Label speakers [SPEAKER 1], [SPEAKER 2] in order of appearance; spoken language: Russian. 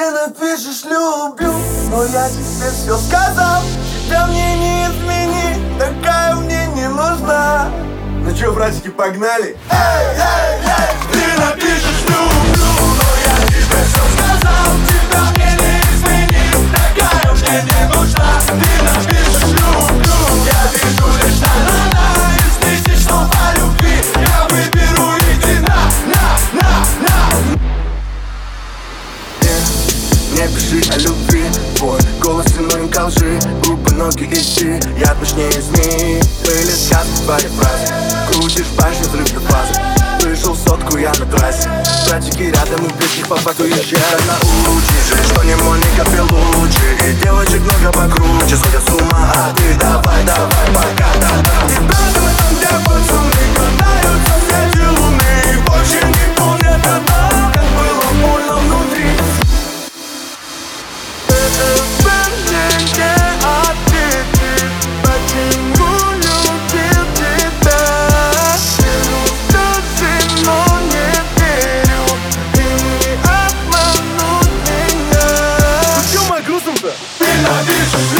[SPEAKER 1] Ты напишешь люблю, но я тебе все сказал Тебя мне не измени, такая мне не нужна
[SPEAKER 2] Ну чё, братики, погнали?
[SPEAKER 1] Эй, эй, эй, ты напишешь
[SPEAKER 2] пиши о любви. Твой голос синоним ко лжи. Губы, ноги и ти Я точнее змеи Были сказки, твои фразы Крутишь башню, взрыв до фазы Вышел сотку, я на трассе. Братики рядом и близких по факту езжай Научишь, что не
[SPEAKER 1] Yeah.